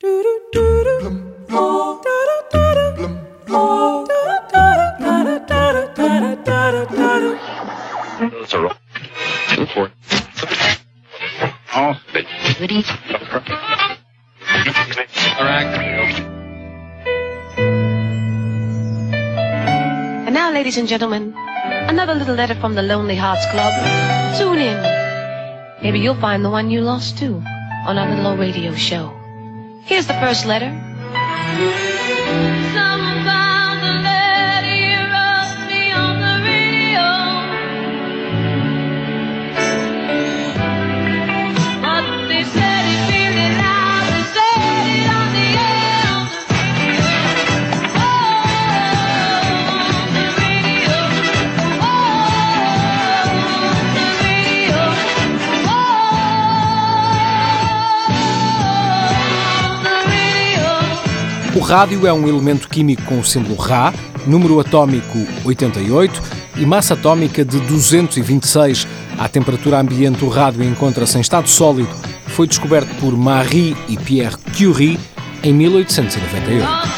And now, ladies and gentlemen, another little letter from the Lonely Hearts Club. Tune in. Maybe you'll find the one you lost too on our little old radio show. Here's the first letter. O rádio é um elemento químico com o símbolo Ra, número atômico 88 e massa atômica de 226. À temperatura ambiente, o rádio encontra-se em estado sólido. Foi descoberto por Marie e Pierre Curie em 1898.